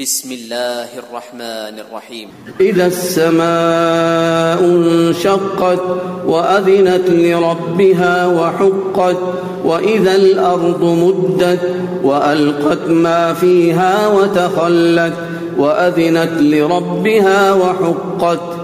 بسم الله الرحمن الرحيم. إذا السماء انشقت وأذنت لربها وحقت وإذا الأرض مدت وألقت ما فيها وتخلت وأذنت لربها وحقت.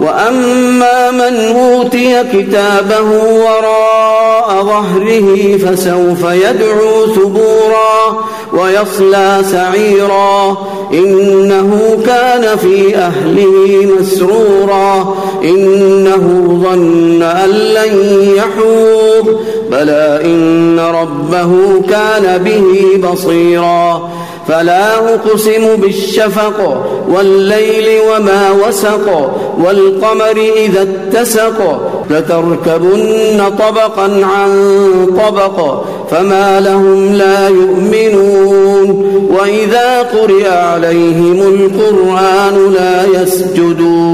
وأما من أوتي كتابه وراء ظهره فسوف يدعو ثبورا ويصلى سعيرا. إنه كان في أهله مسرورا. إنه بلى إن ربه كان به بصيرا. فلا أقسم بالشفق والليل وما وسق والقمر إذا اتسق لتركبن طبقا عن طبق فما لهم لا يؤمنون. وإذا قرئ عليهم القرآن لا يسجدون.